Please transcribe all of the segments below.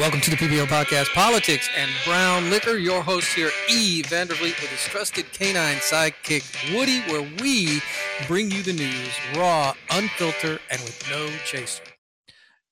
Welcome to the PBL podcast, Politics and Brown Liquor. Your host here, E. Vandervliet, with his trusted canine sidekick, Woody, where we bring you the news raw, unfiltered, and with no chaser.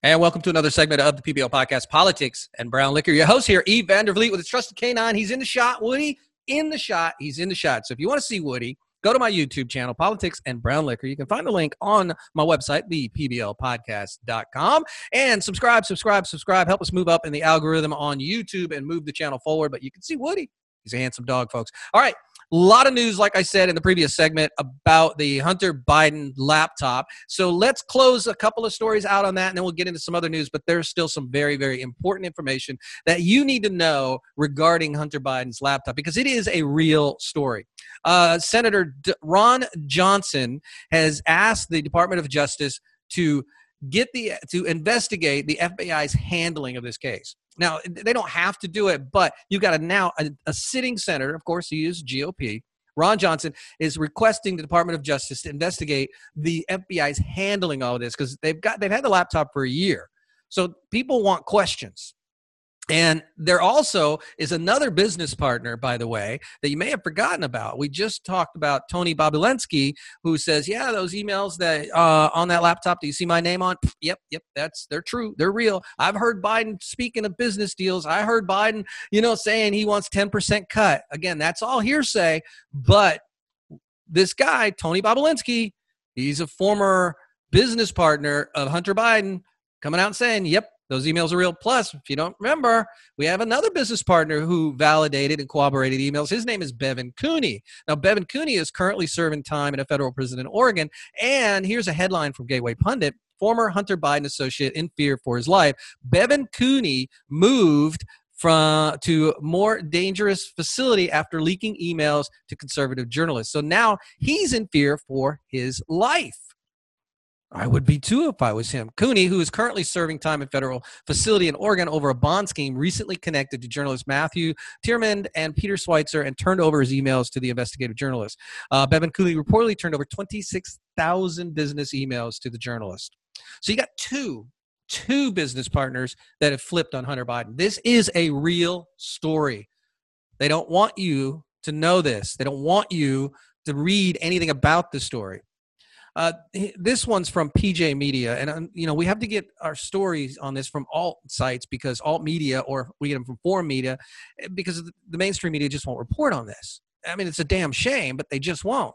And welcome to another segment of the PBL podcast, Politics and Brown Liquor. Your host here, E. Vandervliet, with his trusted canine. He's in the shot, Woody, in the shot. He's in the shot. So if you want to see Woody, go to my YouTube channel, Politics and Brown Liquor. You can find the link on my website, thepblpodcast.com. And subscribe, subscribe, subscribe. Help us move up in the algorithm on YouTube and move the channel forward. But you can see Woody. He's a handsome dog, folks. All right. A lot of news, like I said in the previous segment, about the Hunter Biden laptop. So let's close a couple of stories out on that, and then we'll get into some other news. But there's still some very, very important information that you need to know regarding Hunter Biden's laptop because it is a real story. Uh, Senator D- Ron Johnson has asked the Department of Justice to get the to investigate the FBI's handling of this case. Now they don't have to do it, but you got a now a, a sitting senator, of course, he is GOP. Ron Johnson is requesting the Department of Justice to investigate the FBI's handling all of this because they've got they've had the laptop for a year. So people want questions. And there also is another business partner, by the way, that you may have forgotten about. We just talked about Tony Bobulinski, who says, "Yeah, those emails that uh, on that laptop, do you see my name on? Yep, yep, that's they're true, they're real. I've heard Biden speaking of business deals. I heard Biden, you know, saying he wants ten percent cut. Again, that's all hearsay. But this guy, Tony Bobulinski, he's a former business partner of Hunter Biden, coming out and saying, "Yep, those emails are real. Plus, if you don't remember, we have another business partner who validated and corroborated emails. His name is Bevan Cooney. Now, Bevan Cooney is currently serving time in a federal prison in Oregon. And here's a headline from Gateway Pundit former Hunter Biden associate in fear for his life. Bevan Cooney moved from to more dangerous facility after leaking emails to conservative journalists. So now he's in fear for his life. I would be too if I was him. Cooney, who is currently serving time in federal facility in Oregon over a bond scheme, recently connected to journalists Matthew Tyrmand and Peter Schweizer and turned over his emails to the investigative journalist. Uh, Bevan Cooney reportedly turned over 26,000 business emails to the journalist. So you got two, two business partners that have flipped on Hunter Biden. This is a real story. They don't want you to know this. They don't want you to read anything about the story. Uh, this one's from PJ Media, and um, you know we have to get our stories on this from alt sites because alt media, or we get them from forum media, eh, because the mainstream media just won't report on this. I mean, it's a damn shame, but they just won't.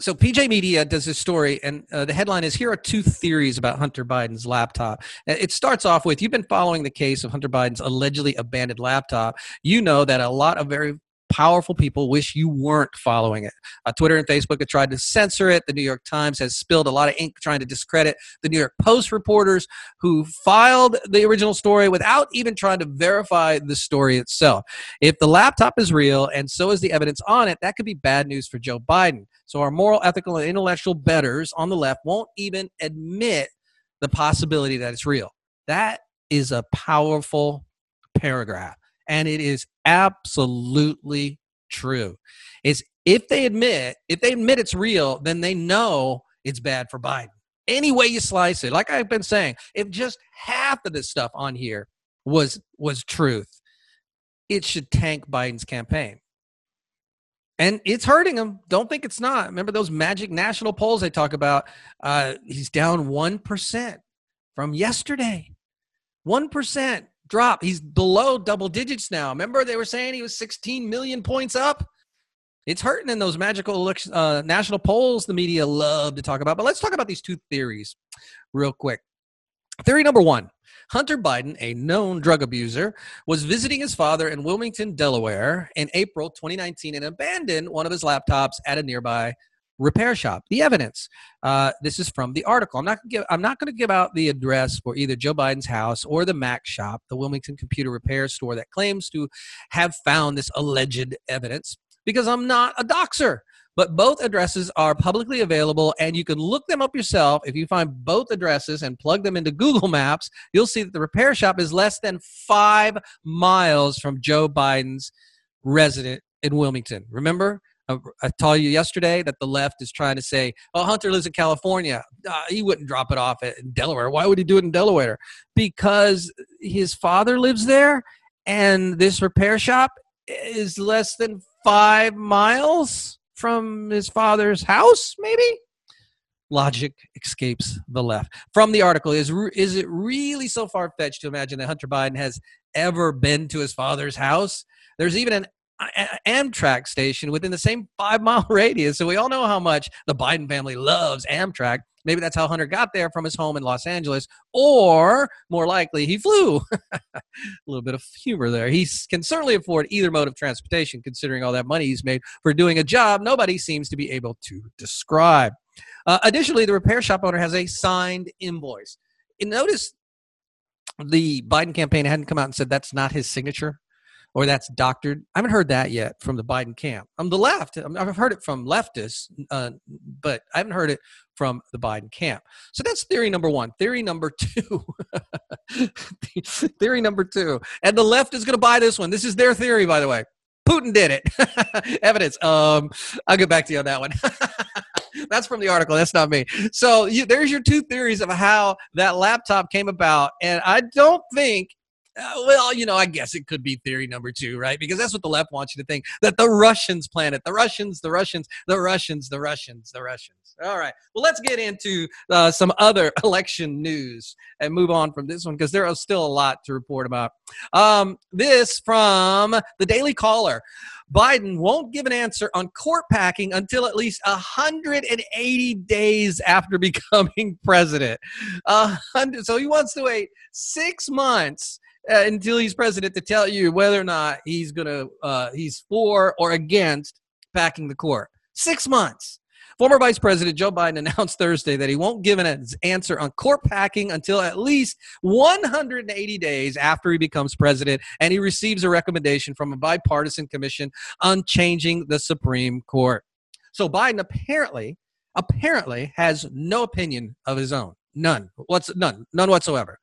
So PJ Media does this story, and uh, the headline is: "Here are two theories about Hunter Biden's laptop." It starts off with: "You've been following the case of Hunter Biden's allegedly abandoned laptop. You know that a lot of very powerful people wish you weren't following it. Uh, Twitter and Facebook have tried to censor it. The New York Times has spilled a lot of ink trying to discredit the New York Post reporters who filed the original story without even trying to verify the story itself. If the laptop is real and so is the evidence on it, that could be bad news for Joe Biden. So our moral, ethical, and intellectual betters on the left won't even admit the possibility that it's real. That is a powerful paragraph and it is absolutely true. Is if they admit, if they admit it's real, then they know it's bad for Biden. Any way you slice it, like I've been saying, if just half of this stuff on here was was truth, it should tank Biden's campaign. And it's hurting him. Don't think it's not. Remember those magic national polls they talk about? Uh, he's down 1% from yesterday. 1% drop. He's below double digits now. Remember, they were saying he was 16 million points up? It's hurting in those magical election, uh, national polls the media love to talk about. But let's talk about these two theories real quick. Theory number one Hunter Biden, a known drug abuser, was visiting his father in Wilmington, Delaware in April 2019 and abandoned one of his laptops at a nearby repair shop. The evidence. Uh, this is from the article. I'm not gonna give, I'm not going to give out the address for either Joe Biden's house or the Mac shop, the Wilmington computer repair store that claims to have found this alleged evidence, because I'm not a doxer. But both addresses are publicly available, and you can look them up yourself. If you find both addresses and plug them into Google Maps, you'll see that the repair shop is less than five miles from Joe Biden's resident in Wilmington. Remember, I told you yesterday that the left is trying to say, "Oh, Hunter lives in California. Uh, he wouldn't drop it off in Delaware. Why would he do it in Delaware? Because his father lives there, and this repair shop is less than five miles from his father's house. Maybe." logic escapes the left. From the article, is is it really so far fetched to imagine that Hunter Biden has ever been to his father's house? There's even an Amtrak station within the same five mile radius. So we all know how much the Biden family loves Amtrak. Maybe that's how Hunter got there from his home in Los Angeles, or more likely, he flew. a little bit of humor there. He can certainly afford either mode of transportation, considering all that money he's made for doing a job nobody seems to be able to describe. Uh, additionally, the repair shop owner has a signed invoice. And notice the Biden campaign hadn't come out and said that's not his signature or that's doctored. I haven't heard that yet from the Biden camp. On the left, I've heard it from leftists, uh, but I haven't heard it from the Biden camp. So that's theory number one. Theory number two. theory number two. And the left is going to buy this one. This is their theory, by the way. Putin did it. Evidence. Um, I'll get back to you on that one. That's from the article. That's not me. So you, there's your two theories of how that laptop came about. And I don't think uh, well, you know, I guess it could be theory number two, right? Because that's what the left wants you to think that the Russians planned it. The Russians, the Russians, the Russians, the Russians, the Russians. All right. Well, let's get into uh, some other election news and move on from this one because there is still a lot to report about. Um, this from the Daily Caller. Biden won't give an answer on court packing until at least 180 days after becoming president. Uh, so he wants to wait six months until he's president to tell you whether or not he's gonna uh, he's for or against packing the court. Six months. Former Vice President Joe Biden announced Thursday that he won't give an answer on court packing until at least 180 days after he becomes president and he receives a recommendation from a bipartisan commission on changing the Supreme Court. So Biden apparently apparently has no opinion of his own. None. What's none? None whatsoever.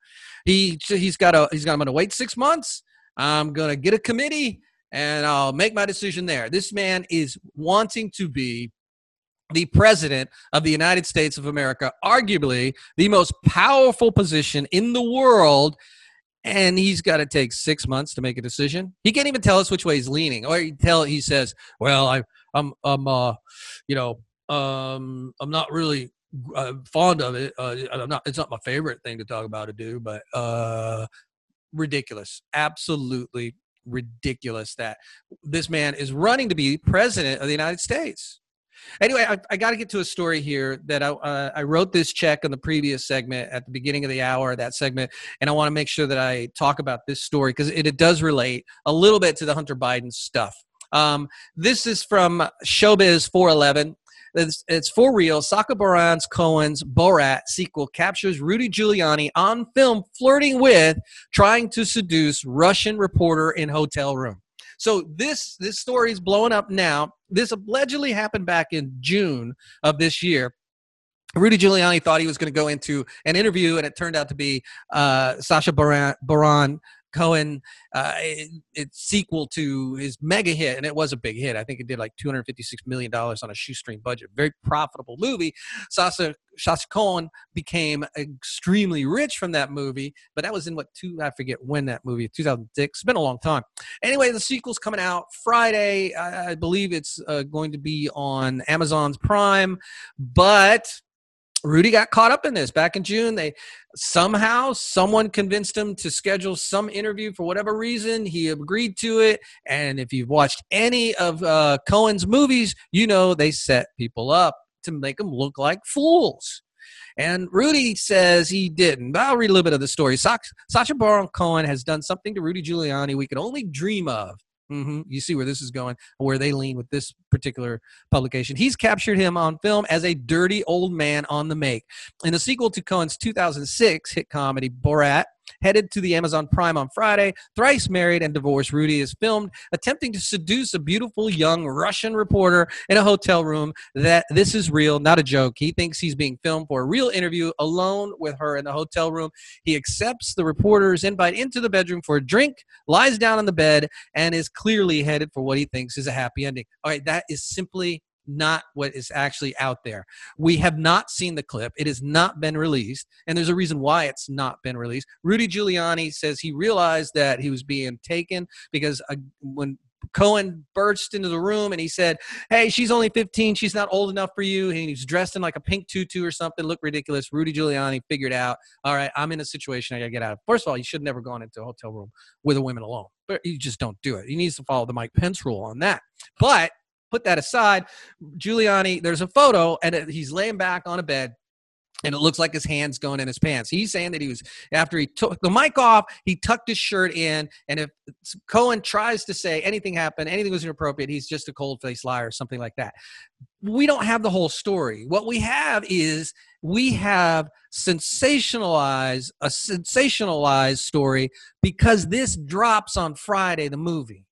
He he's got a he's got. I'm going to wait six months. I'm going to get a committee and I'll make my decision there. This man is wanting to be the president of the United States of America, arguably the most powerful position in the world. And he's got to take six months to make a decision. He can't even tell us which way he's leaning. Or he tell he says, "Well, I, I'm, I'm, uh, you know, um, I'm not really uh, fond of it. Uh, I'm not. It's not my favorite thing to talk about to do, but uh, ridiculous, absolutely ridiculous that this man is running to be president of the United States. Anyway, I, I got to get to a story here that I, uh, I wrote this check in the previous segment at the beginning of the hour, that segment, and I want to make sure that I talk about this story because it, it, does relate a little bit to the Hunter Biden stuff. Um, this is from Showbiz 411. It's, it's for real. Sacha Baron Cohen's Borat sequel captures Rudy Giuliani on film flirting with, trying to seduce Russian reporter in hotel room. So this this story is blowing up now. This allegedly happened back in June of this year. Rudy Giuliani thought he was going to go into an interview, and it turned out to be uh, Baron, Baron Cohen uh, it's sequel to his mega hit, and it was a big hit. I think it did like 256 million dollars on a shoestring budget. Very profitable movie. Sacha Sacha Cohen became extremely rich from that movie, but that was in what two? I forget when that movie. 2006. It's been a long time. Anyway, the sequel's coming out Friday. I, I believe it's uh, going to be on Amazon's Prime, but Rudy got caught up in this back in June. They somehow someone convinced him to schedule some interview for whatever reason. He agreed to it, and if you've watched any of uh, Cohen's movies, you know they set people up to make them look like fools. And Rudy says he didn't. But I'll read a little bit of the story. Sacha Baron Cohen has done something to Rudy Giuliani we could only dream of. Mm-hmm. You see where this is going, where they lean with this particular publication. He's captured him on film as a dirty old man on the make. In the sequel to Cohen's 2006 hit comedy Borat, headed to the Amazon Prime on Friday. Thrice married and divorced, Rudy is filmed attempting to seduce a beautiful young Russian reporter in a hotel room. That this is real, not a joke. He thinks he's being filmed for a real interview alone with her in the hotel room. He accepts the reporter's invite into the bedroom for a drink, lies down on the bed, and is clearly headed for what he thinks is a happy ending. All right, that is simply not what is actually out there. We have not seen the clip. It has not been released, and there's a reason why it's not been released. Rudy Giuliani says he realized that he was being taken because uh, when Cohen burst into the room and he said, Hey, she's only 15. She's not old enough for you. And he's dressed in like a pink tutu or something, looked ridiculous. Rudy Giuliani figured out, All right, I'm in a situation I got to get out of. First of all, you should never gone into a hotel room with a woman alone, but you just don't do it. He needs to follow the Mike Pence rule on that. But put that aside. Giuliani, there's a photo, and he's laying back on a bed. And it looks like his hands going in his pants. He's saying that he was after he took the mic off, he tucked his shirt in. And if Cohen tries to say anything happened, anything was inappropriate, he's just a cold faced liar something like that. We don't have the whole story. What we have is we have sensationalized a sensationalized story because this drops on Friday, the movie.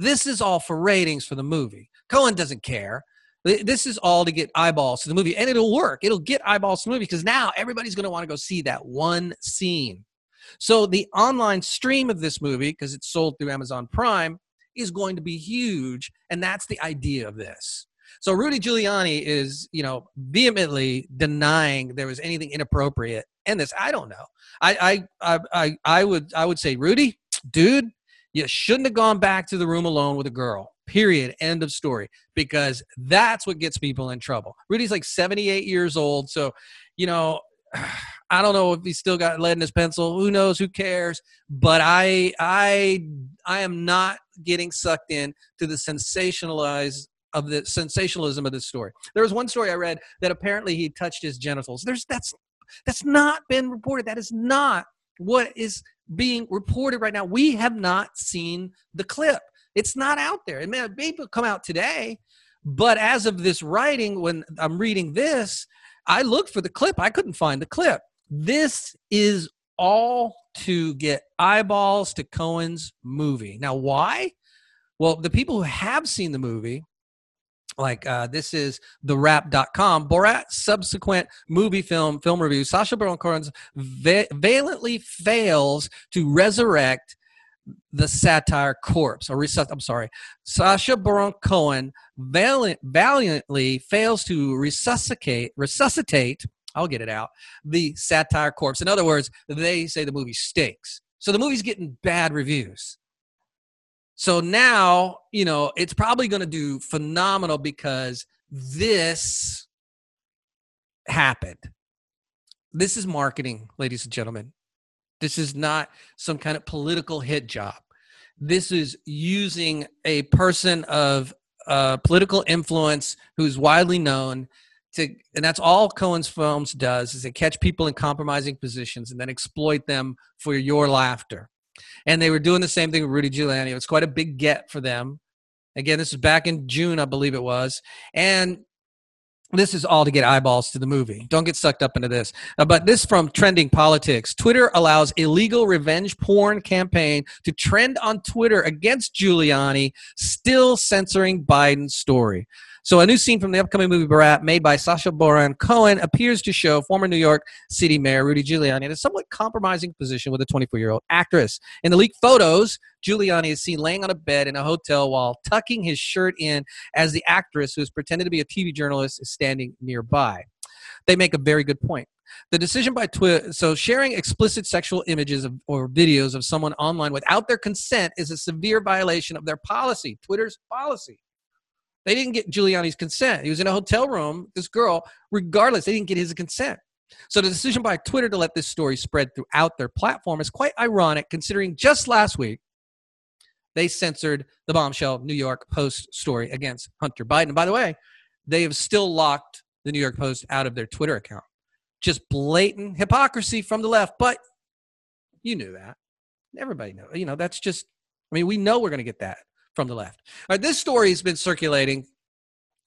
This is all for ratings for the movie. Cohen doesn't care. This is all to get eyeballs to the movie, and it'll work. It'll get eyeballs to the movie because now everybody's going to want to go see that one scene. So the online stream of this movie, because it's sold through Amazon Prime, is going to be huge, and that's the idea of this. So Rudy Giuliani is, you know, vehemently denying there was anything inappropriate in this. I don't know. I I I I, I would I would say, Rudy, dude, you shouldn't have gone back to the room alone with a girl. Period. End of story. Because that's what gets people in trouble. Rudy's like 78 years old. So, you know, I don't know if he's still got lead in his pencil. Who knows? Who cares? But I, I, I am not getting sucked in to the sensationalized of the sensationalism of this story. There was one story I read that apparently he touched his genitals. There's that's that's not been reported. That is not what is being reported right now. We have not seen the clip. It's not out there. It may, may come out today, but as of this writing, when I'm reading this, I looked for the clip. I couldn't find the clip. This is all to get eyeballs to Cohen's movie. Now, why? Well, the people who have seen the movie like uh, this is the wrap.com borat subsequent movie film film review. Sacha baron cohen va- valiantly fails to resurrect the satire corpse or resus- i'm sorry. Sacha baron cohen valiant, valiantly fails to resuscitate resuscitate i'll get it out the satire corpse. In other words they say the movie stinks. So the movie's getting bad reviews so now, you know, it's probably going to do phenomenal because this happened. This is marketing, ladies and gentlemen. This is not some kind of political hit job. This is using a person of uh, political influence who's widely known to, and that's all Cohen's films does is they catch people in compromising positions and then exploit them for your laughter. And they were doing the same thing with Rudy Giuliani. It was quite a big get for them. Again, this is back in June, I believe it was. And this is all to get eyeballs to the movie. Don't get sucked up into this. Uh, but this from Trending Politics. Twitter allows illegal revenge porn campaign to trend on Twitter against Giuliani, still censoring Biden's story. So, a new scene from the upcoming movie Borat, made by Sacha Baron Cohen, appears to show former New York City Mayor Rudy Giuliani in a somewhat compromising position with a 24 year old actress. In the leaked photos, Giuliani is seen laying on a bed in a hotel while tucking his shirt in as the actress, who is pretended to be a TV journalist, is standing nearby. They make a very good point. The decision by Twitter, so sharing explicit sexual images of, or videos of someone online without their consent is a severe violation of their policy, Twitter's policy. They didn't get Giuliani's consent. He was in a hotel room, this girl, regardless, they didn't get his consent. So the decision by Twitter to let this story spread throughout their platform is quite ironic considering just last week they censored the bombshell New York Post story against Hunter Biden. By the way, they have still locked the New York Post out of their Twitter account. Just blatant hypocrisy from the left, but you knew that. Everybody knows. You know, that's just I mean, we know we're going to get that from the left. All right, this story has been circulating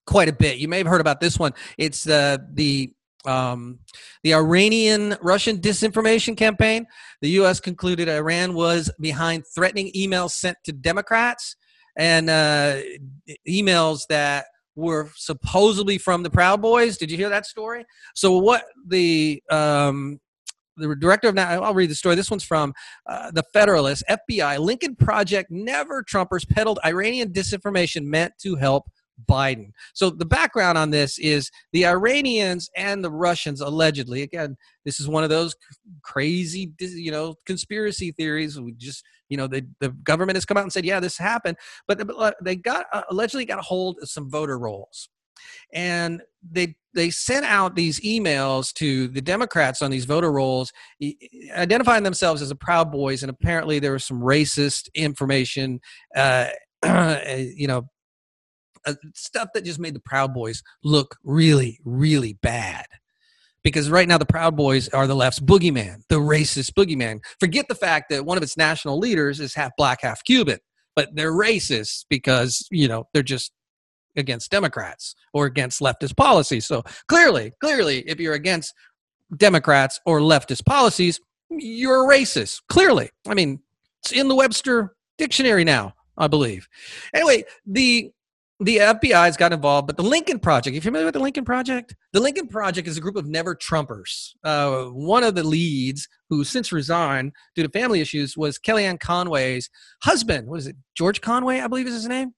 quite a bit. You may have heard about this one. It's uh, the Um, the Iranian Russian disinformation campaign. The U.S. concluded Iran was behind threatening emails sent to Democrats and uh, emails that were supposedly from the Proud Boys. Did you hear that story? So what the um, the director of now I'll read the story. This one's from uh, the Federalist, FBI, Lincoln Project, Never Trumpers peddled Iranian disinformation meant to help Biden. So the background on this is the Iranians and the Russians allegedly. Again, this is one of those crazy, you know, conspiracy theories. We just, you know, the the government has come out and said, yeah, this happened, but they got uh, allegedly got a hold of some voter rolls, and they they sent out these emails to the Democrats on these voter rolls, identifying themselves as the Proud Boys, and apparently there was some racist information. Uh, you know, uh, stuff that just made the Proud Boys look really, really bad. Because right now the Proud Boys are the left's boogeyman, the racist boogeyman. Forget the fact that one of its national leaders is half black, half Cuban, but they're racist because you know they're just against Democrats or against leftist policies. So clearly, clearly, if you're against Democrats or leftist policies, you're a racist. Clearly, I mean, it's in the Webster dictionary now, I believe. Anyway, the the FBI's got involved, but the Lincoln Project, you familiar with the Lincoln Project? The Lincoln Project is a group of never Trumpers. Uh, one of the leads, who since resigned due to family issues, was Kellyanne Conway's husband. What is it? George Conway, I believe is his name.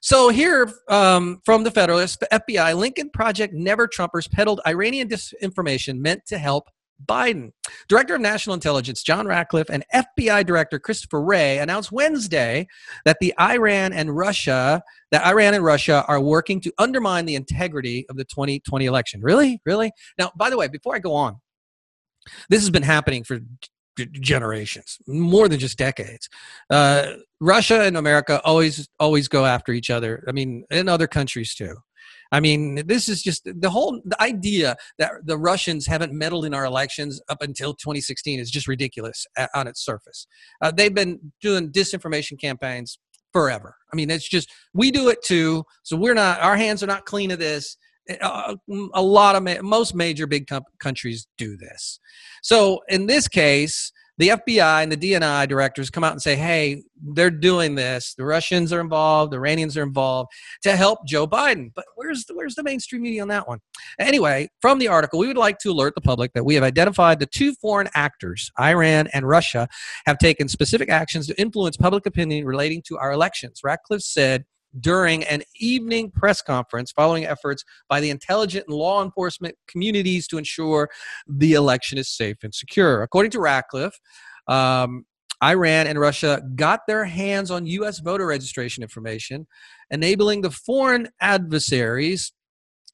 So here um, from the Federalist, the FBI, Lincoln Project never Trumpers peddled Iranian disinformation meant to help Biden. Director of National Intelligence John Ratcliffe and FBI Director Christopher Wray announced Wednesday that the Iran and Russia that Iran and Russia are working to undermine the integrity of the 2020 election. Really? Really? Now, by the way, before I go on, this has been happening for generations, more than just decades. Uh, Russia and America always always go after each other. I mean, in other countries too. I mean, this is just the whole the idea that the Russians haven't meddled in our elections up until 2016 is just ridiculous on its surface. Uh, they've been doing disinformation campaigns forever. I mean, it's just we do it too. So we're not our hands are not clean of this. Uh, a lot of ma- most major big com- countries do this. So in this case, the FBI and the DNI directors come out and say, hey, they're doing this. The Russians are involved, the Iranians are involved to help Joe Biden. But where's the, where's the mainstream media on that one? Anyway, from the article, we would like to alert the public that we have identified the two foreign actors, Iran and Russia, have taken specific actions to influence public opinion relating to our elections. Ratcliffe said, during an evening press conference following efforts by the intelligence and law enforcement communities to ensure the election is safe and secure. According to Ratcliffe, um, Iran and Russia got their hands on U.S. voter registration information, enabling the foreign adversaries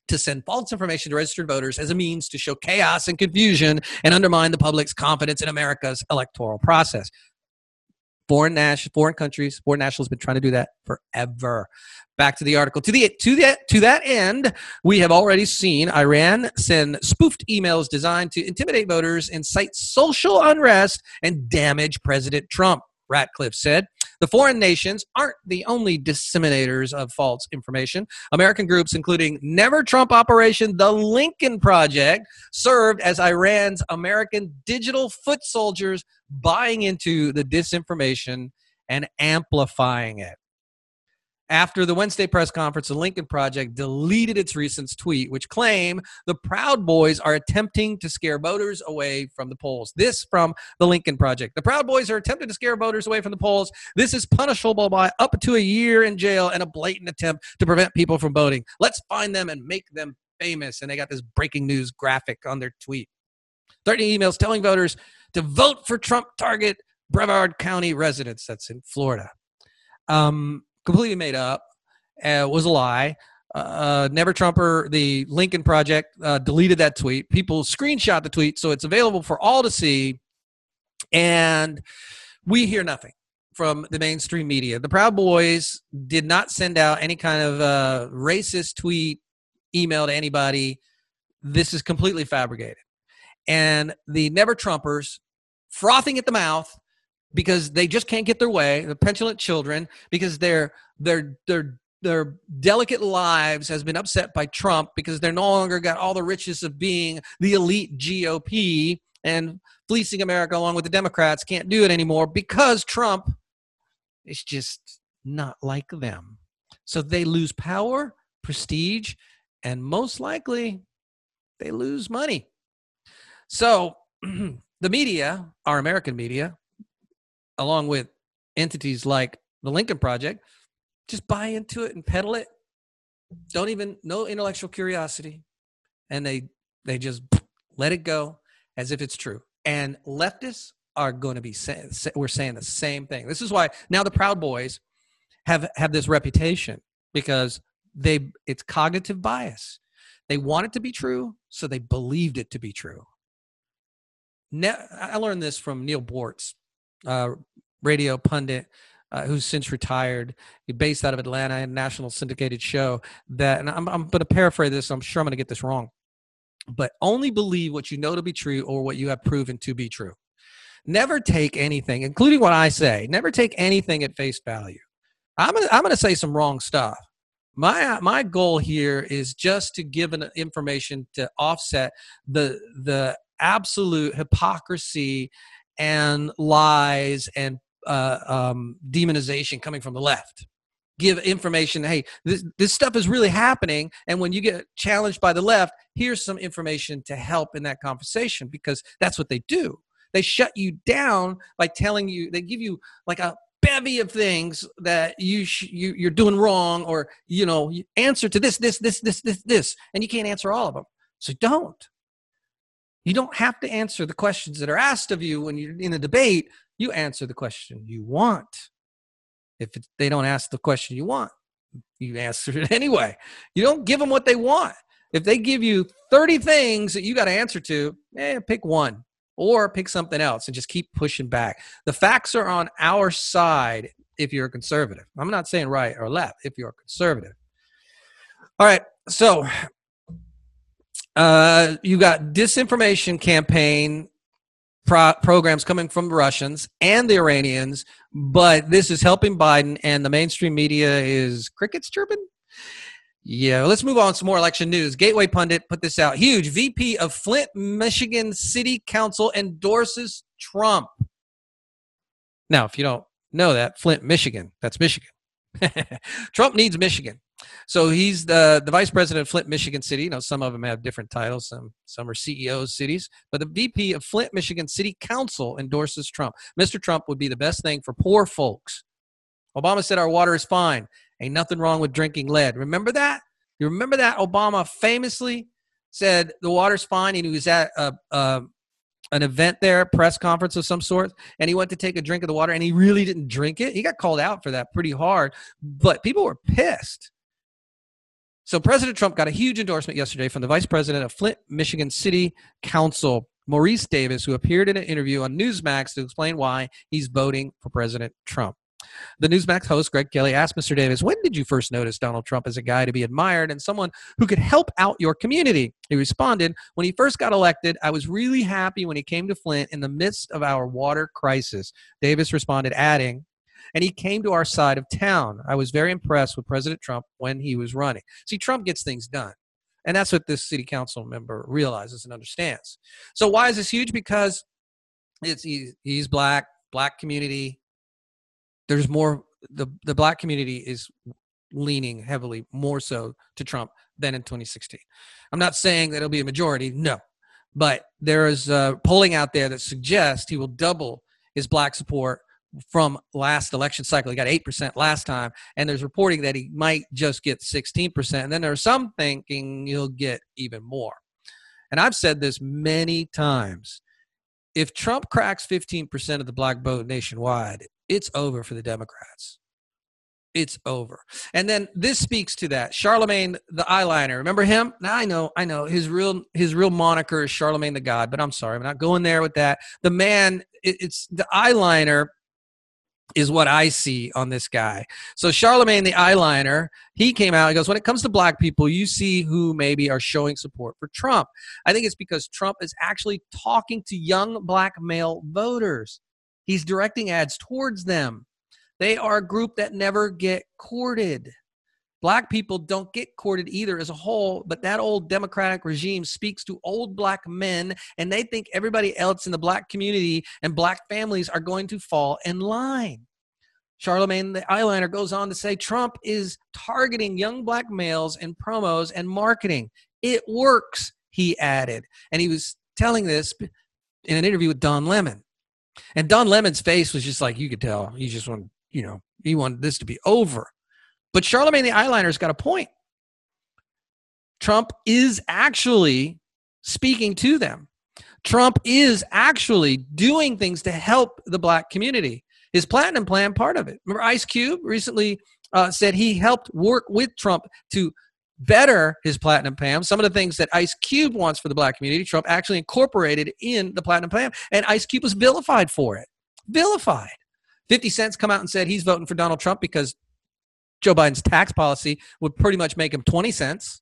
to send false information to registered voters as a means to show chaos and confusion and undermine the public's confidence in America's electoral process. Foreign national, foreign countries, foreign nationals been trying to do that forever. Back to the article. To the to that to that end, we have already seen Iran send spoofed emails designed to intimidate voters, incite social unrest, and damage President Trump. Ratcliffe said. The foreign nations aren't the only disseminators of false information. American groups, including Never Trump Operation, the Lincoln Project, served as Iran's American digital foot soldiers, buying into the disinformation and amplifying it. After the Wednesday press conference, the Lincoln Project deleted its recent tweet, which claimed the Proud Boys are attempting to scare voters away from the polls. This from the Lincoln Project. The Proud Boys are attempting to scare voters away from the polls. This is punishable by up to a year in jail and a blatant attempt to prevent people from voting. Let's find them and make them famous. And they got this breaking news graphic on their tweet. 30 emails telling voters to vote for Trump target Brevard County residents. That's in Florida. Um, completely made up. Uh, was a lie. Uh, Never Trumper, the Lincoln Project, uh, deleted that tweet. People screenshot the tweet, so it's available for all to see. And we hear nothing from the mainstream media. The Proud Boys did not send out any kind of uh, racist tweet, email to anybody. This is completely fabricated. And the Never Trumpers, frothing at the mouth, because they just can't get their way, the petulant children, because they're they're they're their delicate lives has been upset by Trump because they're no longer got all the riches of being the elite GOP and fleecing America along with the Democrats can't do it anymore because Trump is just not like them. So they lose power, prestige, and most likely they lose money. So the media, our American media, along with entities like the Lincoln Project, just buy into it and peddle it. Don't even no intellectual curiosity, and they they just let it go as if it's true. And leftists are going to be saying we're saying the same thing. This is why now the Proud Boys have have this reputation because they it's cognitive bias. They want it to be true, so they believed it to be true. I learned this from Neil Boortz, uh, radio pundit uh, who's since retired. Based out of Atlanta, a national syndicated show. That, and I'm, I'm going to paraphrase this. I'm sure I'm going to get this wrong, but only believe what you know to be true or what you have proven to be true. Never take anything, including what I say. Never take anything at face value. I'm gonna, I'm going to say some wrong stuff. My my goal here is just to give an information to offset the the absolute hypocrisy and lies and uh, um, demonization coming from the left. Give information. Hey, this this stuff is really happening, and when you get challenged by the left, here's some information to help in that conversation because that's what they do. They shut you down by telling you. They give you like a bevy of things that you, sh- you you're doing wrong, or you know, answer to this, this, this, this, this, this, and you can't answer all of them. So don't. You don't have to answer the questions that are asked of you when you're in a debate. You answer the question you want. If they don't ask the question you want, you answer it anyway. You don't give them what they want. If they give you 30 things that you got to answer to, eh, pick one or pick something else and just keep pushing back. The facts are on our side if you're a conservative. I'm not saying right or left if you're a conservative. All right. So uh, you got disinformation campaign pro- programs coming from the Russians and the Iranians, but this is helping Biden, and the mainstream media is crickets chirping. Yeah, let's move on. To some more election news. Gateway Pundit put this out. Huge VP of Flint, Michigan City Council endorses Trump. Now, if you don't know that, Flint, Michigan, that's Michigan. Trump needs Michigan. So he's the, the vice president of Flint, Michigan City. You know, some of them have different titles. Some some are CEOs, cities. But the VP of Flint, Michigan City Council endorses Trump. Mr. Trump would be the best thing for poor folks. Obama said our water is fine. Ain't nothing wrong with drinking lead. Remember that? You remember that Obama famously said the water's fine, and he was at a, a an event there, press conference of some sort, and he went to take a drink of the water and he really didn't drink it. He got called out for that pretty hard, but people were pissed. So President Trump got a huge endorsement yesterday from the vice president of Flint, Michigan City Council, Maurice Davis, who appeared in an interview on Newsmax to explain why he's voting for President Trump. The Newsmax host, Greg Kelly, asked Mr. Davis, When did you first notice Donald Trump as a guy to be admired and someone who could help out your community? He responded, When he first got elected, I was really happy when he came to Flint in the midst of our water crisis. Davis responded, adding, and he came to our side of town. I was very impressed with President Trump when he was running. See, Trump gets things done. And that's what this city council member realizes and understands. So why is this huge? Because it's he's, black, black community. There's more the the black community is leaning heavily more so to Trump than in 2016. I'm not saying that it'll be a majority, no. But there is uh, polling out there that suggests he will double his black support from last election cycle. He got 8% last time, and there's reporting that he might just get 16%. And then there's some thinking he'll get even more. And I've said this many times. If Trump cracks 15% of the black vote nationwide, it's over for the Democrats. It's over. And then this speaks to that. Charlemagne the eyeliner. Remember him? Now I know, I know. His real his real moniker is Charlemagne the God, but I'm sorry, I'm not going there with that. The man, it, it's the eyeliner is what I see on this guy. So Charlemagne the eyeliner, he came out and goes, when it comes to black people, you see who maybe are showing support for Trump. I think it's because Trump is actually talking to young black male voters. He's directing ads towards them. They are a group that never get courted. Black people don't get courted either as a whole, but that old Democratic regime speaks to old black men, and they think everybody else in the black community and black families are going to fall in line. Charlemagne the eyeliner goes on to say Trump is targeting young black males in promos and marketing. It works, he added. And he was telling this in an interview with Don Lemon. And Don Lemon's face was just like you could tell. He just wanted, you know, he wanted this to be over. But Charlemagne the eyeliner's got a point. Trump is actually speaking to them. Trump is actually doing things to help the black community. His platinum plan, part of it. Remember, Ice Cube recently uh, said he helped work with Trump to better his platinum plan. Some of the things that Ice Cube wants for the black community, Trump actually incorporated in the platinum plan, and Ice Cube was vilified for it. Vilified. 50 Cent's come out and said he's voting for Donald Trump because Joe Biden's tax policy would pretty much make him 20 cents.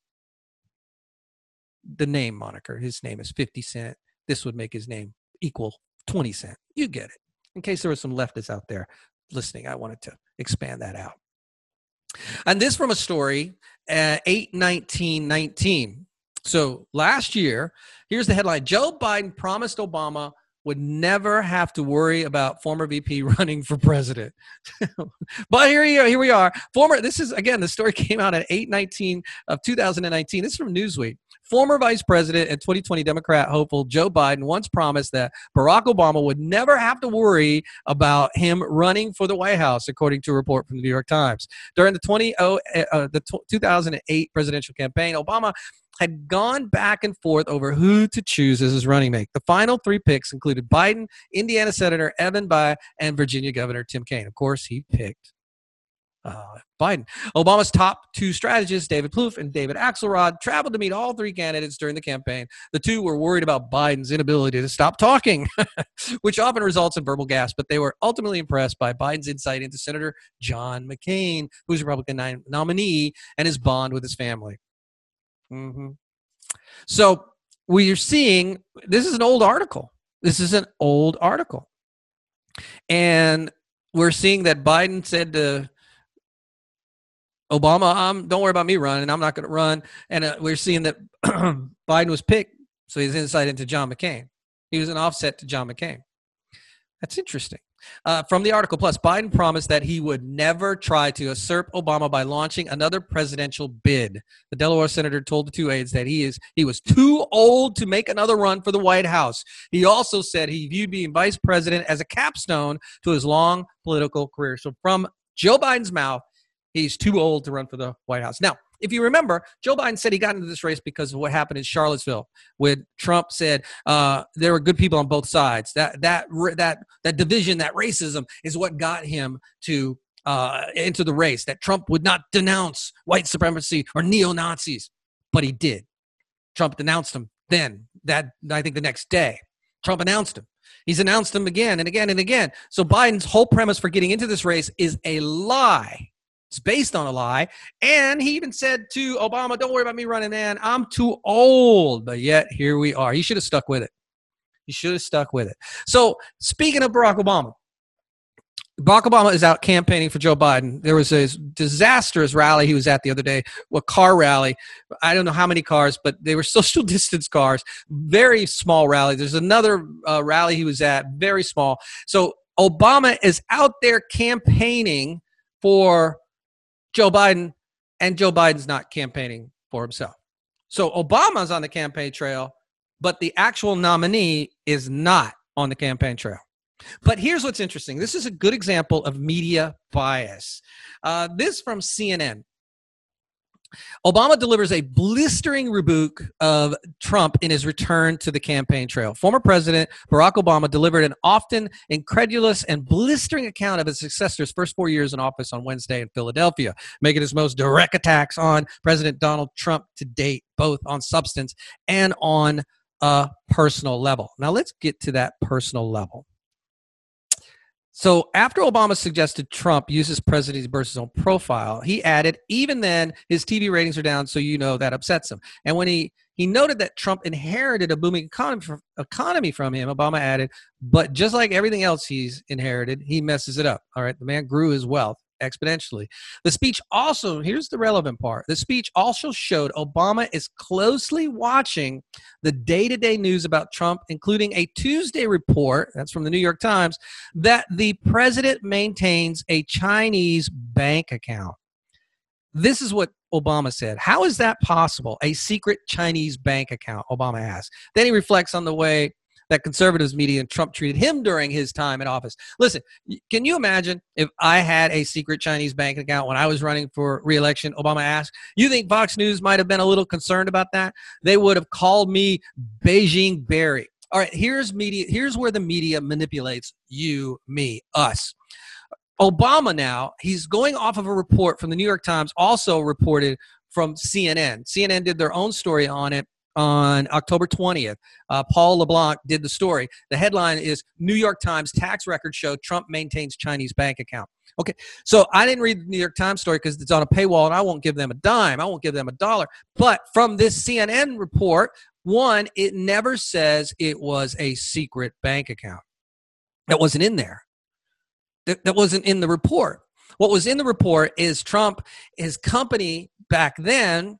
The name moniker, his name is 50 Cent. This would make his name equal 20 cent. You get it. In case there were some leftists out there listening, I wanted to expand that out. And this from a story, uh, 8 19 19. So last year, here's the headline Joe Biden promised Obama would never have to worry about former VP running for president. but here are. Here we are. Former. This is again. The story came out at 8/19 of 2019. This is from Newsweek. Former Vice President and 2020 Democrat hopeful Joe Biden once promised that Barack Obama would never have to worry about him running for the White House, according to a report from the New York Times. During the 20 uh, the 2008 presidential campaign, Obama had gone back and forth over who to choose as his running mate. The final three picks included Biden, Indiana Senator Evan Bayh, and Virginia Governor Tim Kaine. Of course, he picked uh, Biden. Obama's top two strategists, David Plouffe and David Axelrod, traveled to meet all three candidates during the campaign. The two were worried about Biden's inability to stop talking, which often results in verbal gas, but they were ultimately impressed by Biden's insight into Senator John McCain, who's a Republican nominee, and his bond with his family. Mm-hmm. So we are seeing this is an old article. This is an old article. And we're seeing that Biden said to Obama, um, don't worry about me running. I'm not going to run. And uh, we're seeing that Biden was picked. So he's insight into John McCain. He was an offset to John McCain. That's interesting. Uh, from the article, plus, Biden promised that he would never try to usurp Obama by launching another presidential bid. The Delaware senator told the two aides that he is he was too old to make another run for the White House. He also said he viewed being vice president as a capstone to his long political career. So, from Joe Biden's mouth, he's too old to run for the White House. Now, if you remember, Joe Biden said he got into this race because of what happened in Charlottesville, when Trump said uh, there were good people on both sides. That that that that division, that racism, is what got him to uh, into the race. That Trump would not denounce white supremacy or neo Nazis, but he did. Trump denounced them then. That I think the next day, Trump announced him. He's announced them again and again and again. So Biden's whole premise for getting into this race is a lie it's based on a lie. And he even said to Obama, Don't worry about me running, man. I'm too old. But yet, here we are. He should have stuck with it. He should have stuck with it. So, speaking of Barack Obama, Barack Obama is out campaigning for Joe Biden. There was a disastrous rally he was at the other day, a car rally. I don't know how many cars, but they were social distance cars. Very small rally. There's another uh, rally he was at, very small. So Obama is out there campaigning for Joe Biden, and Joe Biden's not campaigning for himself. So Obama's on the campaign trail, but the actual nominee is not on the campaign trail. But here's what's interesting. This is a good example of media bias. Uh, this from CNN. Obama delivers a blistering rebuke of Trump in his return to the campaign trail. Former President Barack Obama delivered an often incredulous and blistering account of his successor's first four years in office on Wednesday in Philadelphia, making his most direct attacks on President Donald Trump to date, both on substance and on a personal level. Now, let's get to that personal level. So after Obama suggested Trump use his presidency versus own profile, he added, even then, his TV ratings are down, so you know that upsets him. And when he he noted that Trump inherited a booming economy from, economy from him, Obama added, but just like everything else he's inherited, he messes it up. All right, the man grew his wealth exponentially. The speech also, here's the relevant part the speech also showed Obama is closely watching the day to day news about Trump, including a Tuesday report, that's from the New York Times, that the president maintains a Chinese bank account. This is what Obama said. How is that possible? A secret Chinese bank account, Obama asked. Then he reflects on the way that conservatives media and Trump treated him during his time in office. Listen, can you imagine if I had a secret Chinese bank account when I was running for reelection? Obama asked. You think Fox News might have been a little concerned about that? They would have called me Beijing Barry. All right, here's media. Here's where the media manipulates you, me, us. Obama now, he's going off of a report from the New York Times, also reported from CNN. CNN did their own story on it on October 20th. Uh, Paul LeBlanc did the story. The headline is New York Times tax records show Trump maintains Chinese bank account. Okay, so I didn't read the New York Times story because it's on a paywall and I won't give them a dime. I won't give them a dollar. But from this CNN report, one, it never says it was a secret bank account. That wasn't in there. That, that wasn't in the report. What was in the report is Trump, his company back then,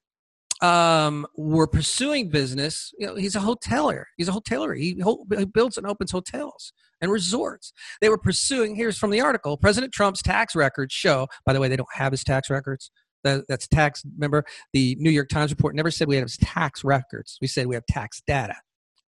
um, were pursuing business. You know, he's a hoteler. He's a hoteler. He, he builds and opens hotels and resorts. They were pursuing. Here's from the article: President Trump's tax records show. By the way, they don't have his tax records. That, that's tax. Remember, the New York Times report never said we have his tax records. We said we have tax data.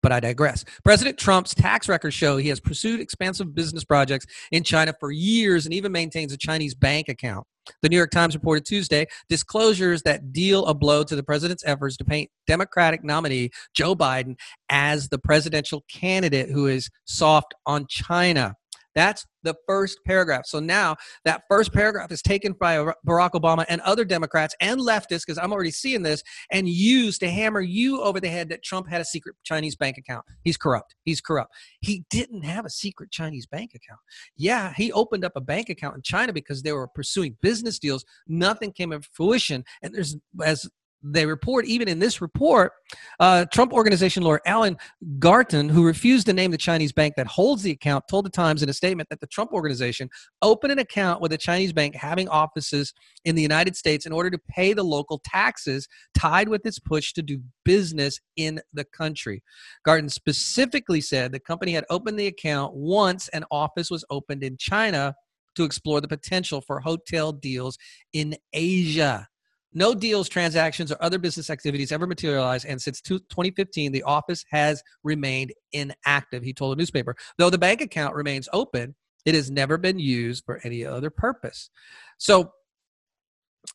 But I digress. President Trump's tax records show he has pursued expansive business projects in China for years and even maintains a Chinese bank account. The New York Times reported Tuesday disclosures that deal a blow to the president's efforts to paint Democratic nominee Joe Biden as the presidential candidate who is soft on China. That's the first paragraph. So now that first paragraph is taken by Barack Obama and other Democrats and leftists, because I'm already seeing this, and used to hammer you over the head that Trump had a secret Chinese bank account. He's corrupt. He's corrupt. He didn't have a secret Chinese bank account. Yeah, he opened up a bank account in China because they were pursuing business deals. Nothing came of fruition. And there's, as they report, even in this report, uh, Trump organization lawyer Alan Garten, who refused to name the Chinese bank that holds the account, told the Times in a statement that the Trump organization opened an account with a Chinese bank having offices in the United States in order to pay the local taxes tied with its push to do business in the country. Garten specifically said the company had opened the account once an office was opened in China to explore the potential for hotel deals in Asia. No deals, transactions, or other business activities ever materialized, and since 2015, the office has remained inactive, he told a newspaper. Though the bank account remains open, it has never been used for any other purpose. So,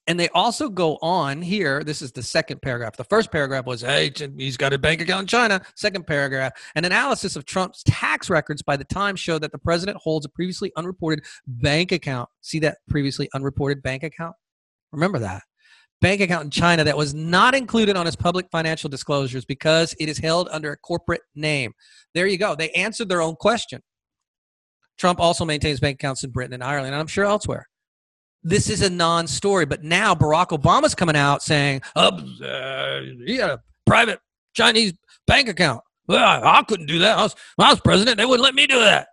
and they also go on here. This is the second paragraph. The first paragraph was, hey, he's got a bank account in China. Second paragraph, an analysis of Trump's tax records by the time showed that the president holds a previously unreported bank account. See that previously unreported bank account? Remember that bank account in China that was not included on his public financial disclosures because it is held under a corporate name. There you go. They answered their own question. Trump also maintains bank accounts in Britain and Ireland, and I'm sure elsewhere. This is a non story, but now Barack Obama's coming out saying, uh, he had a private Chinese bank account. Well, I, I couldn't do that. I was, I was president. They wouldn't let me do that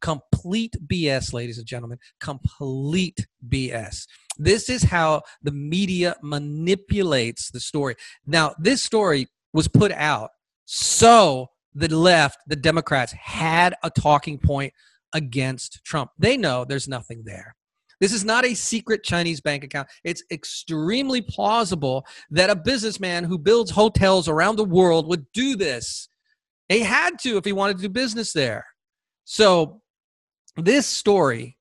complete BS, ladies and gentlemen. Complete BS. This is how the media manipulates the story. Now, this story was put out so the left, the Democrats, had a talking point against Trump. They know there's nothing there. This is not a secret Chinese bank account. It's extremely plausible that a businessman who builds hotels around the world would do this. He had to if he wanted to do business there. So this story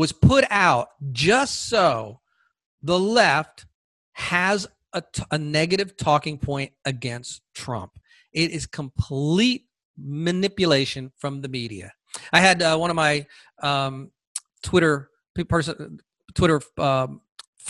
was put out just so the left has a, t- a negative talking point against Trump. It is complete manipulation from the media. I had uh, one of my um, Twitter person, Twitter um,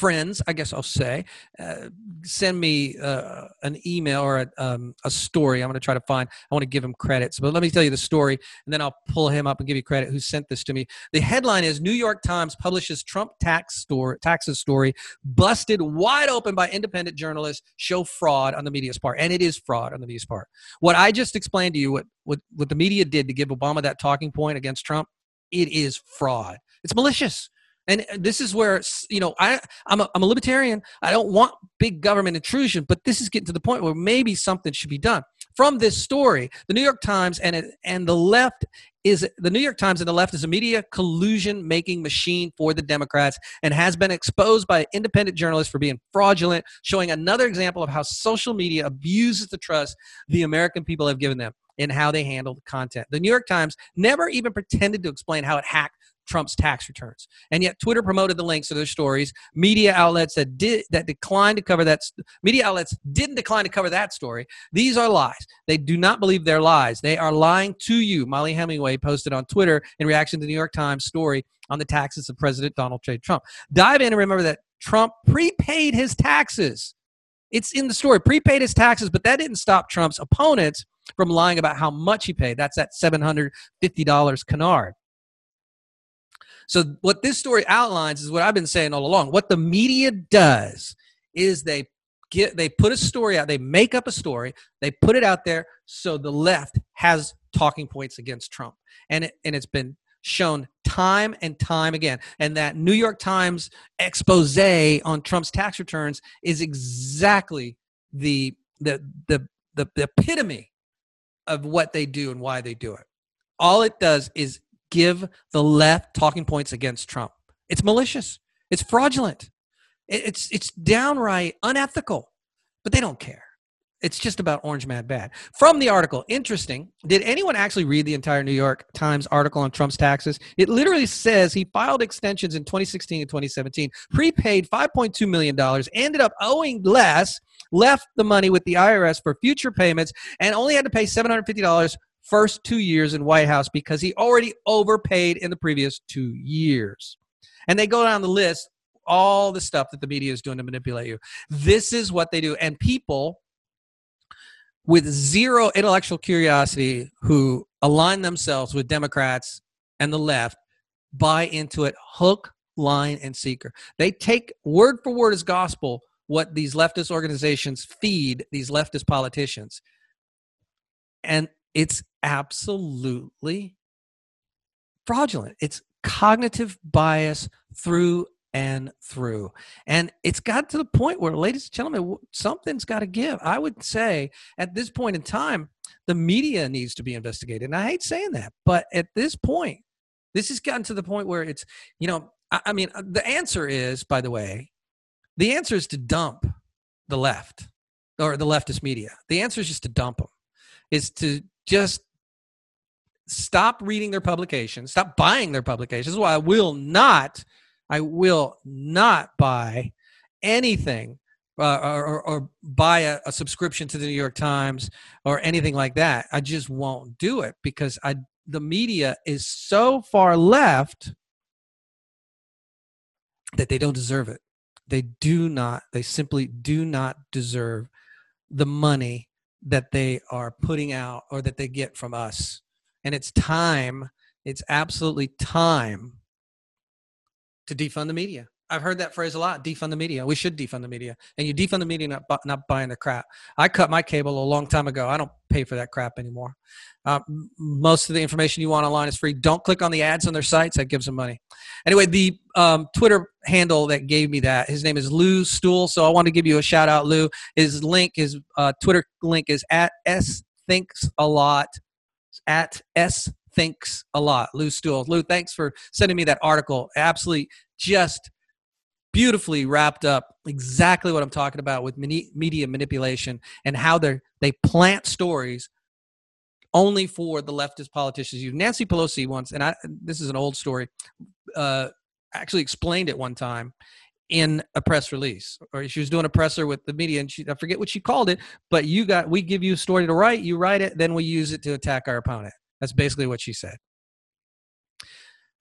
friends, I guess I'll say, uh, send me uh, an email or a, um, a story. I'm going to try to find. I want to give him credits, but let me tell you the story, and then I'll pull him up and give you credit. Who sent this to me? The headline is: New York Times publishes Trump tax store taxes story busted wide open by independent journalists show fraud on the media's part, and it is fraud on the media's part. What I just explained to you, what what, what the media did to give Obama that talking point against Trump, it is fraud. It's malicious And this is where you know I I'm a, I'm a libertarian. I don't want big government intrusion, but this is getting to the point where maybe something should be done. From this story, the New York Times and and the left is the New York Times and the left is a media collusion making machine for the Democrats and has been exposed by independent journalists for being fraudulent, showing another example of how social media abuses the trust the American people have given them in how they handle content. The New York Times never even pretended to explain how it hacked Trump's tax returns. And yet Twitter promoted the links to their stories. Media outlets that did that declined to cover that media outlets didn't decline to cover that story. These are lies. They do not believe they're lies. They are lying to you. Mollie Hemingway posted on Twitter in reaction to the New York Times story on the taxes of President Donald J. Trump. Dive in and remember that Trump prepaid his taxes. It's in the story, prepaid his taxes, but that didn't stop Trump's opponents from lying about how much he paid. That's that $750 canard. So what this story outlines is what I've been saying all along. What the media does is they get they put a story out, they make up a story, they put it out there so the left has talking points against Trump. And it, and it's been shown time and time again. And that New York Times expose on Trump's tax returns is exactly the the the the, the epitome of what they do and why they do it. All it does is give the left talking points against Trump. It's malicious. It's fraudulent. It's it's downright unethical. But they don't care. It's just about Orange Mad Bad. From the article, interesting. Did anyone actually read the entire New York Times article on Trump's taxes? It literally says he filed extensions in 2016 and 2017, prepaid $5.2 million, ended up owing less, left the money with the IRS for future payments, and only had to pay $750 first two years in White House because he already overpaid in the previous two years. And they go down the list all the stuff that the media is doing to manipulate you. This is what they do. And people with zero intellectual curiosity who align themselves with Democrats and the left buy into it hook, line, and seeker. They take word for word as gospel what these leftist organizations feed these leftist politicians. And it's absolutely fraudulent. It's cognitive bias through and through. And it's got to the point where, ladies and gentlemen, something's got to give. I would say at this point in time, the media needs to be investigated. And I hate saying that, but at this point, this has gotten to the point where it's, you know, I, I mean, uh, the answer is, by the way, the answer is to dump the left or the leftist media. The answer is just to dump them, is to just stop reading their publications, stop buying their publications. Well, I will not, I will not buy anything uh, or, or, buy a, a, subscription to the New York Times or anything like that. I just won't do it because I the media is so far left that they don't deserve it. They do not. They simply do not deserve the money that they are putting out or that they get from us. And it's time, it's absolutely time to defund the media. I've heard that phrase a lot. Defund the media. We should defund the media. And you defund the media, not, not buying the crap. I cut my cable a long time ago. I don't pay for that crap anymore. Uh, most of the information you want online is free. Don't click on the ads on their sites. That gives them money. Anyway, the um, Twitter handle that gave me that, his name is Lou Stool. So I want to give you a shout out, Lou. His link, his uh, Twitter link is at S Thinks a Lot. At S Thinks a Lot. Lou Stool. Lou, thanks for sending me that article. Absolutely just beautifully wrapped up exactly what I'm talking about with media manipulation and how they they plant stories only for the leftist politicians. You Nancy Pelosi once, and I this is an old story, uh, actually explained it one time in a press release, or she was doing a presser with the media, and she I forget what she called it, but you got we give you a story to write, you write it, then we use it to attack our opponent. That's basically what she said.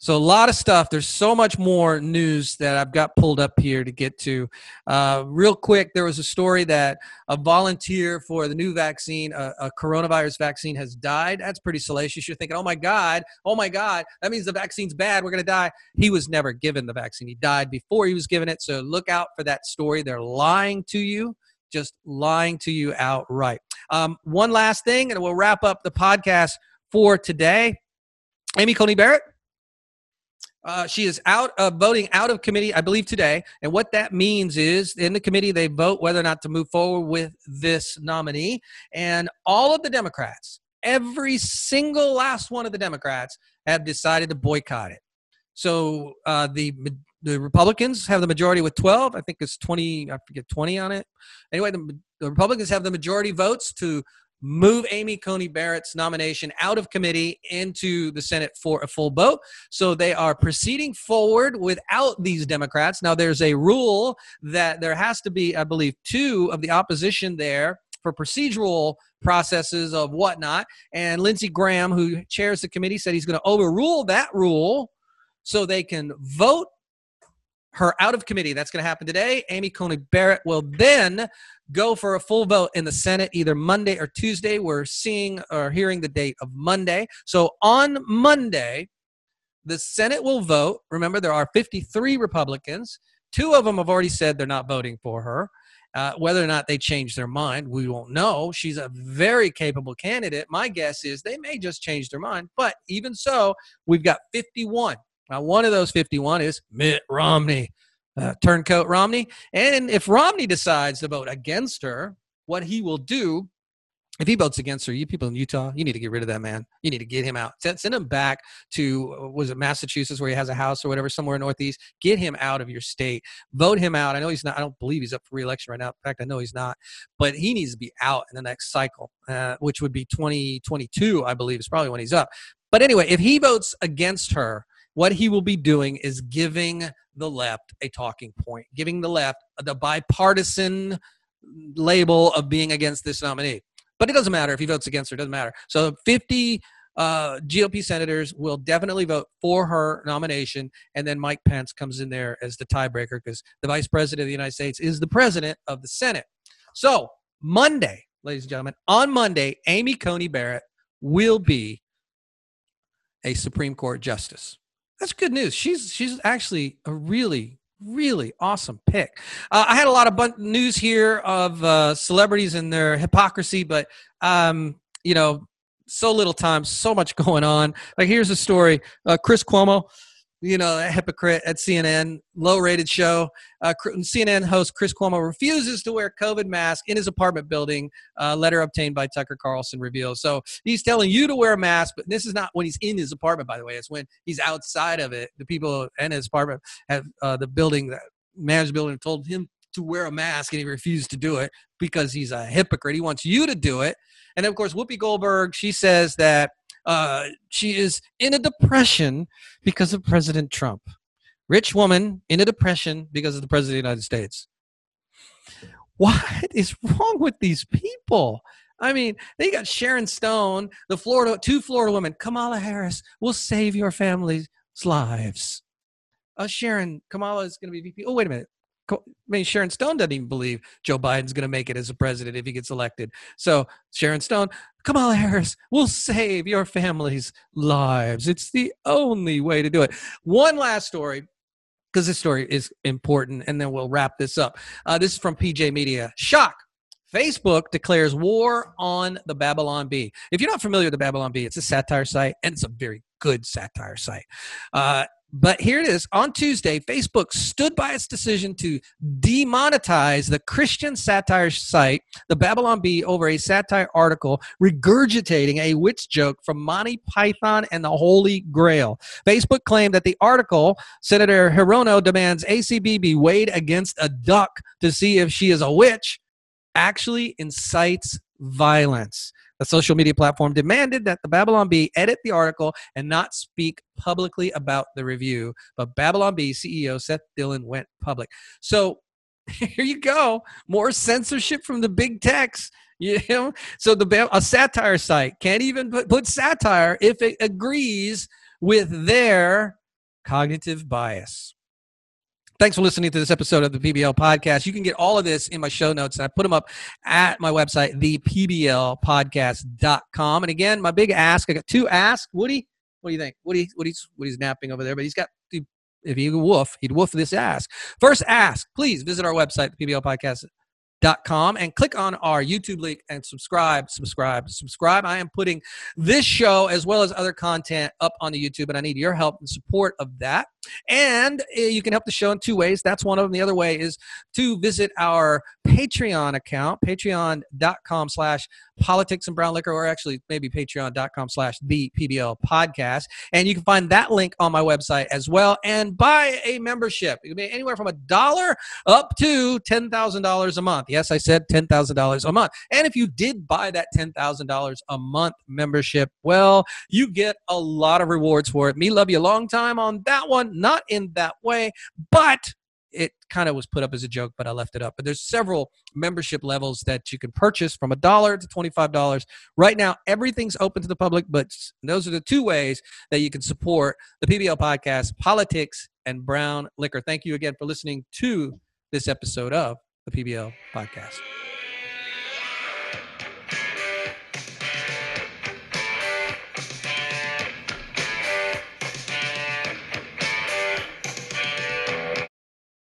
So a lot of stuff. There's so much more news that I've got pulled up here to get to. Uh, real quick, there was a story that a volunteer for the new vaccine, a, a, coronavirus vaccine, has died. That's pretty salacious. You're thinking, oh my God, oh my God, that means the vaccine's bad. We're going to die. He was never given the vaccine. He died before he was given it. So look out for that story. They're lying to you, just lying to you outright. Um, one last thing, and we'll wrap up the podcast for today. Amy Coney Barrett Uh, she is out of voting out of committee, I believe, today. And what that means is in the committee, they vote whether or not to move forward with this nominee. And all of the Democrats, every single last one of the Democrats, have decided to boycott it. So uh, the the Republicans have the majority with 12. I think it's 20. I forget 20 on it. Anyway, the, the Republicans have the majority votes to move Amy Coney Barrett's nomination out of committee into the Senate for a full vote. So they are proceeding forward without these Democrats. Now, there's a rule that there has to be, I believe, two of the opposition there for procedural processes of whatnot. And Lindsey Graham, who chairs the committee, said he's going to overrule that rule so they can vote her out of committee. That's going to happen today. Amy Coney Barrett will then go for a full vote in the Senate either Monday or Tuesday. We're seeing or hearing the date of Monday. So on Monday, the Senate will vote. Remember, there are 53 Republicans. Two of them have already said they're not voting for her. Uh, whether or not they change their mind, we won't know. She's a very capable candidate. My guess is they may just change their mind. But even so, we've got 51 now, one of those 51 is Mitt Romney, uh, turncoat Romney. And if Romney decides to vote against her, what he will do, if he votes against her, you people in Utah, you need to get rid of that man. You need to get him out. Send, send him back to, uh, was it Massachusetts where he has a house or whatever, somewhere in Northeast. Get him out of your state. Vote him out. I know he's not, I don't believe he's up for reelection right now. In fact, I know he's not. But he needs to be out in the next cycle, uh, which would be 2022, I believe, is probably when he's up. But anyway, if he votes against her, what he will be doing is giving the left a talking point, giving the left the bipartisan label of being against this nominee. But it doesn't matter if he votes against her, it doesn't matter. So 50 uh, GOP senators will definitely vote for her nomination, and then Mike Pence comes in there as the tiebreaker because the vice president of the United States is the president of the Senate. So, Monday, ladies and gentlemen, on Monday, Amy Coney Barrett will be a Supreme Court justice that's good news. She's she's actually a really really awesome pick. Uh, I had a lot of news here of uh, celebrities and their hypocrisy, but um, you know, so little time, so much going on. Like here's a story: uh, Chris Cuomo you know, a hypocrite at CNN, low rated show. Uh, CNN host Chris Cuomo refuses to wear COVID mask in his apartment building. Uh, letter obtained by Tucker Carlson reveals. So he's telling you to wear a mask, but this is not when he's in his apartment, by the way. It's when he's outside of it. The people in his apartment have uh, the building that managed building told him to wear a mask and he refused to do it because he's a hypocrite. He wants you to do it. And of course, Whoopi Goldberg, she says that uh, she is in a depression because of President Trump. Rich woman in a depression because of the President of the United States. What is wrong with these people? I mean, they got Sharon Stone, the Florida, two Florida women. Kamala Harris will save your family's lives. Uh, Sharon, Kamala is going to be VP. Oh, wait a minute. I mean, Sharon Stone doesn't even believe Joe Biden's going to make it as a president if he gets elected. So, Sharon Stone, Kamala Harris will save your family's lives. It's the only way to do it. One last story, because this story is important, and then we'll wrap this up. Uh, this is from PJ Media. Shock. Facebook declares war on the Babylon Bee. If you're not familiar with the Babylon Bee, it's a satire site, and it's a very good satire site. Uh, but here it is. On Tuesday, Facebook stood by its decision to demonetize the Christian satire site, the Babylon Bee, over a satire article regurgitating a witch joke from Monty Python and the Holy Grail. Facebook claimed that the article, Senator Hirono demands ACB be weighed against a duck to see if she is a witch, actually incites violence. The social media platform demanded that the Babylon Bee edit the article and not speak publicly about the review. But Babylon Bee CEO Seth Dillon went public. So here you go. More censorship from the big techs. You know, so the a satire site can't even put, put satire if it agrees with their cognitive bias. Thanks for listening to this episode of the PBL podcast. You can get all of this in my show notes, and I put them up at my website, thepblpodcast.com. And again, my big ask I got two asks. Woody, what do you think? Woody, Woody's, Woody's napping over there, but he's got if he woof, he'd woof this ask. First ask, please visit our website, the PBL Podcast com and click on our YouTube link and subscribe, subscribe, subscribe. I am putting this show as well as other content up on the YouTube, and I need your help and support of that. And eh, you can help the show in two ways. That's one of them. The other way is to visit our Patreon account, patreon.com slash politics and brown liquor, or actually maybe patreon.com slash the PBL podcast. And you can find that link on my website as well. And buy a membership. It can be anywhere from a dollar up to $10,000 a month. Yes, I said $10,000 a month. And if you did buy that $10,000 a month membership, well, you get a lot of rewards for it. Me love you a long time on that one, not in that way, but it kind of was put up as a joke, but I left it up. But there's several membership levels that you can purchase from a dollar to $25. Right now, everything's open to the public, but those are the two ways that you can support the PBL podcast, politics and brown liquor. Thank you again for listening to this episode of the PBL podcast.